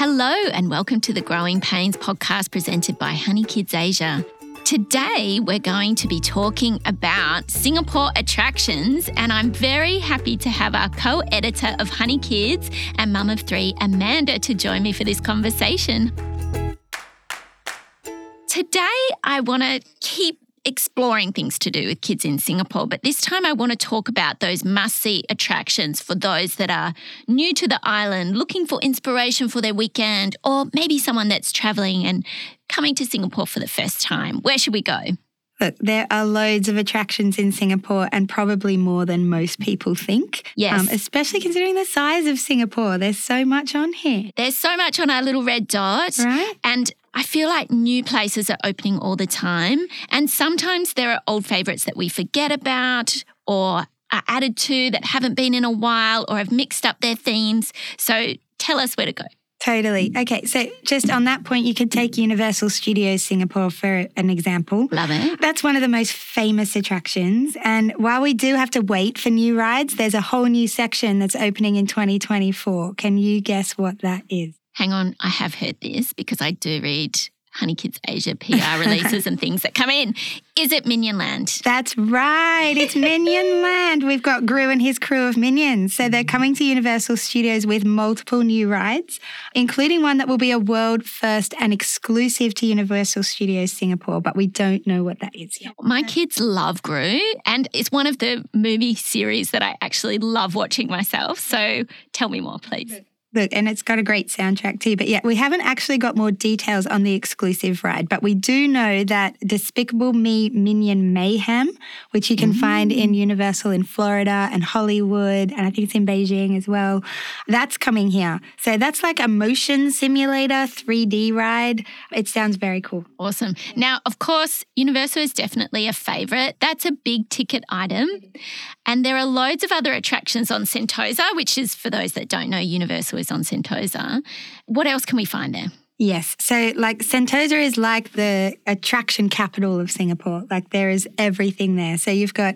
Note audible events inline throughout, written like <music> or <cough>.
Hello, and welcome to the Growing Pains podcast presented by HoneyKids Asia. Today, we're going to be talking about Singapore attractions, and I'm very happy to have our co editor of HoneyKids and mum of three, Amanda, to join me for this conversation. Today, I want to keep exploring things to do with kids in Singapore, but this time I want to talk about those must see attractions for those that are new to the island, looking for inspiration for their weekend, or maybe someone that's traveling and coming to Singapore for the first time. Where should we go? Look, there are loads of attractions in Singapore and probably more than most people think. Um, Yes. especially considering the size of Singapore. There's so much on here, There's so much on our little red dot. right? And I feel like new places are opening all the time. And sometimes there are old favorites that we forget about or are added to that haven't been in a while or have mixed up their themes. So tell us where to go. Totally. Okay, so just on that point, you could take Universal Studios Singapore for an example. Love it. That's one of the most famous attractions. And while we do have to wait for new rides, there's a whole new section that's opening in 2024. Can you guess what that is? Hang on, I have heard this because I do read HoneyKids Asia PR <laughs> releases and things that come in. Is it Minion Land? That's right. It's <laughs> Minion Land. We've got Gru and his crew of minions. So they're coming to Universal Studios with multiple new rides, including one that will be a world first and exclusive to Universal Studios Singapore, but we don't know what that is yet. My kids love Gru, and it's one of the movie series that I actually love watching myself. So tell me more, please. Look, and it's got a great soundtrack too. But yeah, we haven't actually got more details on the exclusive ride, but we do know that Despicable Me Minion Mayhem, which you can find in mm. Universal in Florida and Hollywood, and I think it's in Beijing as well, that's coming here. So that's like a motion simulator 3D ride. It sounds very cool. Awesome. Now, of course, Universal is definitely a favorite. That's a big ticket item. And there are loads of other attractions on Sentosa, which is, for those that don't know, Universal is on Sentosa. What else can we find there? Yes. So, like, Sentosa is like the attraction capital of Singapore. Like, there is everything there. So, you've got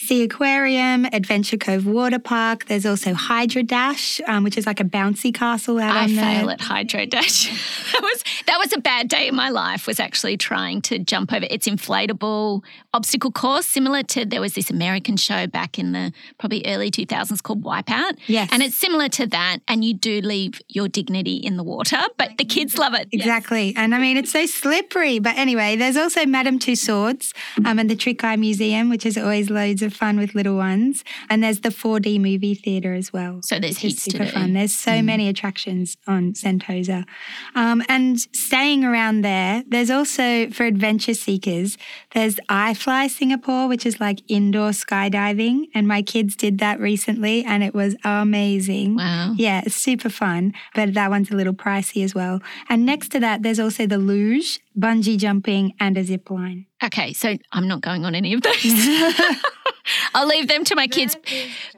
Sea Aquarium, Adventure Cove Water Park. There's also Hydro Dash, um, which is like a bouncy castle out I on fail at Hydro Dash. <laughs> that was that was a bad day in my life. Was actually trying to jump over. It's inflatable obstacle course, similar to there was this American show back in the probably early two thousands called Wipeout. Yes. and it's similar to that. And you do leave your dignity in the water, <laughs> but the kids love it. Exactly. And I mean, it's so slippery. But anyway, there's also Madame Tussauds um, and the Trick Eye Museum, which is always loads of fun with little ones. And there's the 4D movie theatre as well. So there's heaps to super do. fun. There's so many attractions on Sentosa. Um, and staying around there, there's also for adventure seekers, there's iFly Singapore, which is like indoor skydiving. And my kids did that recently and it was amazing. Wow. Yeah, it's super fun, but that one's a little pricey as well. And next to that, there's also the luge, bungee jumping, and a zip line. Okay, so I'm not going on any of <laughs> those. <laughs> I'll leave them to my kids.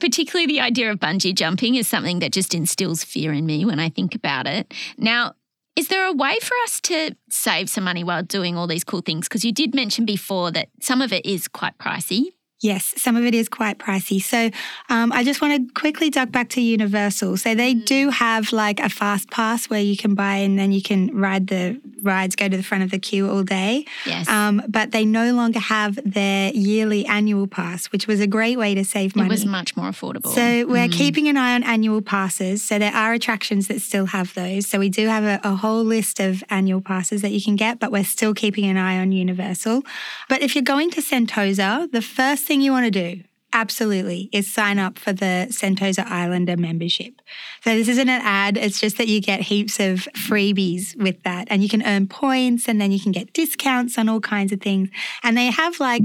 Particularly the idea of bungee jumping is something that just instills fear in me when I think about it. Now, is there a way for us to save some money while doing all these cool things? Because you did mention before that some of it is quite pricey. Yes, some of it is quite pricey. So um, I just want to quickly duck back to Universal. So they do have like a fast pass where you can buy and then you can ride the rides, go to the front of the queue all day. Yes. Um, but they no longer have their yearly annual pass, which was a great way to save money. it was much more affordable. So we're keeping an eye on annual passes. So there are attractions that still have those. So we do have a, a whole list of annual passes that you can get, but we're still keeping an eye on Universal. But if you're going to Sentosa, the first thing you want to do absolutely is sign up for the Sentosa Islander membership. So this isn't an ad, it's just that you get heaps of freebies with that and you can earn points and then you can get discounts on all kinds of things. And they have like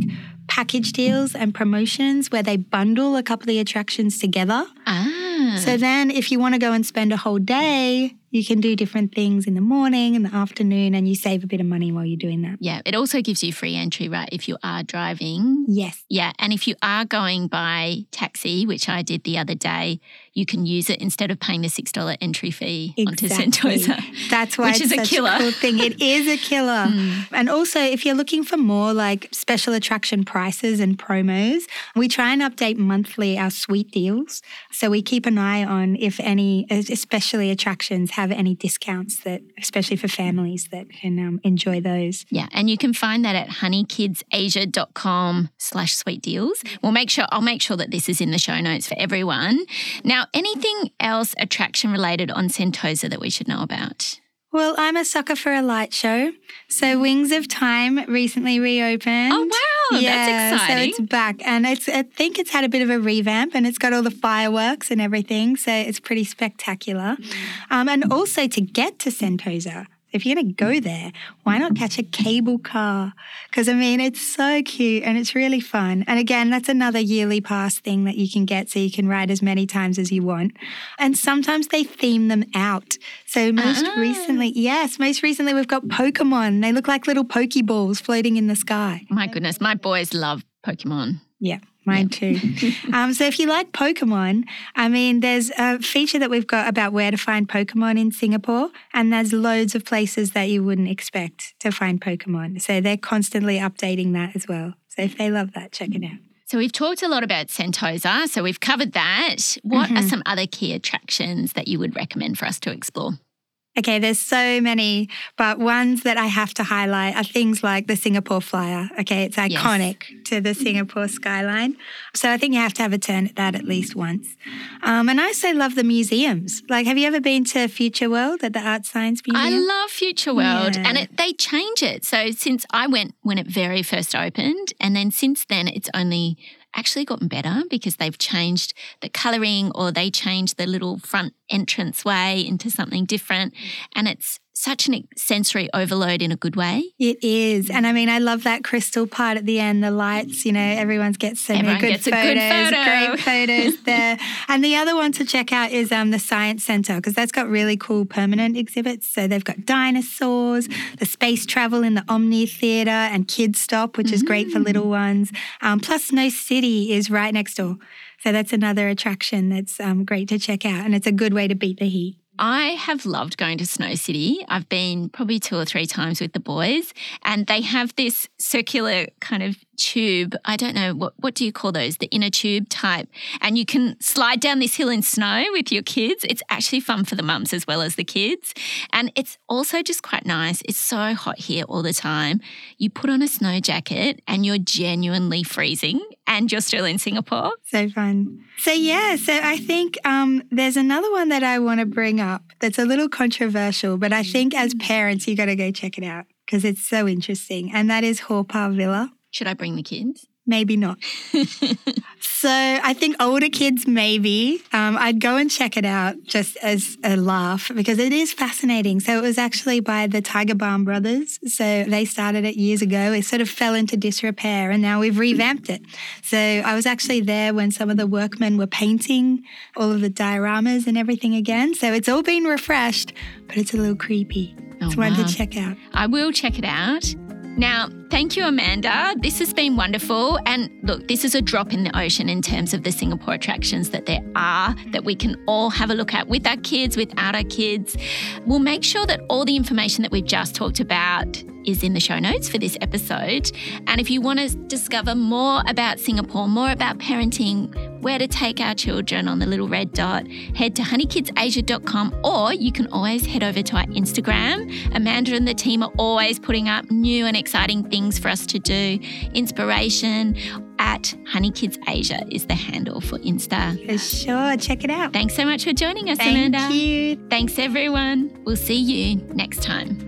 package deals and promotions where they bundle a couple of the attractions together. ah, So then if you want to go and spend a whole day, you can do different things in the morning and the afternoon and you save a bit of money while you're doing that. yeah, it also gives you free entry, right? If you are driving. Yes. Yeah, and if you are going by taxi, which I did the other day, you can use it instead of paying the $6 entry fee onto Sentosa. That's why Which it's is a killer. cool thing. It is a killer. <laughs> Mm. And also, if you're looking for more like special attraction prices and promos, we try and update monthly our sweet deals. So we keep an eye on if any, especially attractions, have any discounts that, especially for families that can um, enjoy those. Yeah, and you can find that at honeykidsasia.com slash sweet deals. We'll make sure I'll make sure that this is in the show notes for everyone. Now, anything else attraction related on Sentosa that we should know about? Well, I'm a sucker for a light show. So Wings of Time recently reopened. Oh wow, yeah, that's exciting. So it's back, and it's I think it's had a bit of a revamp, and it's got all the fireworks and everything. So it's pretty spectacular. Mm. Um, and also to get to Sentosa. If you're going to go there, why not catch a cable car? Because I mean, it's so cute and it's really fun. And again, that's another yearly pass thing that you can get so you can ride as many times as you want. And sometimes they theme them out. So most Ah. recently, yes, most recently we've got Pokemon. They look like little Pokeballs floating in the sky. My goodness, my boys love Pokemon. Yeah, mine too. <laughs> um, so if you like Pokemon, I mean, there's a feature that we've got about where to find Pokemon in Singapore, and there's loads of places that you wouldn't expect to find Pokemon. So they're constantly updating that as well. So if they love that, check it out. So we've talked a lot about Sentosa, so we've covered that. What are some other key attractions that you would recommend for us to explore? Okay, there's so many, but ones that I have to highlight are things like the Singapore Flyer. Okay, it's iconic to the Singapore skyline. So I think you have to have a turn at that at least once. Um, and I also love the museums. Like, have you ever been to Future World at the ArtScience Museum? I love Future World, Yeah. and it, they change it. So since I went when it very first opened, and then since then it's only actually gotten better because they've changed the colouring or they changed the little front entrance way into something different, mm. and it's such an sensory overload in a good way. It is. And I mean, I love that crystal part at the end, the lights, you know, everyone gets so Everyone many good gets a photos, good photo. great <laughs> photos there. And the other one to check out is um, the Science Center, because that's got really cool permanent exhibits. So they've got dinosaurs, the space travel in the Omni Theatre, and Kids Stop, which is great for Mm. little ones. Um, plus, Snow City is right next door. So that's another attraction that's um, great to check out. And it's a good way to beat the heat. I have loved going to Snow City. I've been probably two or three times with the boys, and they have this circular kind of tube. I don't know what what do you call those? The inner tube type, and you can slide down this hill in snow with your kids. It's actually fun for the mums as well as the kids, and it's also just quite nice. It's so hot here all the time. You put on a snow jacket, and you're genuinely freezing, and you're still in Singapore. So fun. So yeah, so I think um, there's another one that I want to bring up that's a little controversial, but I think as parents you got to go check it out because it's so interesting, and that is Haw Par Villa. Should I bring the kids? Maybe not. <laughs> so I think older kids maybe. Um, I'd go and check it out just as a laugh because it is fascinating. So it was actually by the Tiger Balm brothers. So they started it years ago. It sort of fell into disrepair and now we've revamped it. So I was actually there when some of the workmen were painting all of the dioramas and everything again. So it's all been refreshed, but it's a little creepy. Oh, it's one wow. to check out. I will check it out. Now, thank you, Amanda. This has been wonderful. And look, this is a drop in the ocean in terms of the Singapore attractions that there are that we can all have a look at with our kids, without our kids. We'll make sure that all the information that we've just talked about is in the show notes for this episode. And if you want to discover more about Singapore, more about parenting, where to take our children on the little red dot, head to honeykidsasia.com or you can always head over to our Instagram. Amanda and the team are always putting up new and exciting things for us to do. Inspiration at honeykidsasia is the handle for Insta. For sure. Check it out. Thanks so much for joining us, Thank Amanda. you. Thanks, everyone. We'll see you next time.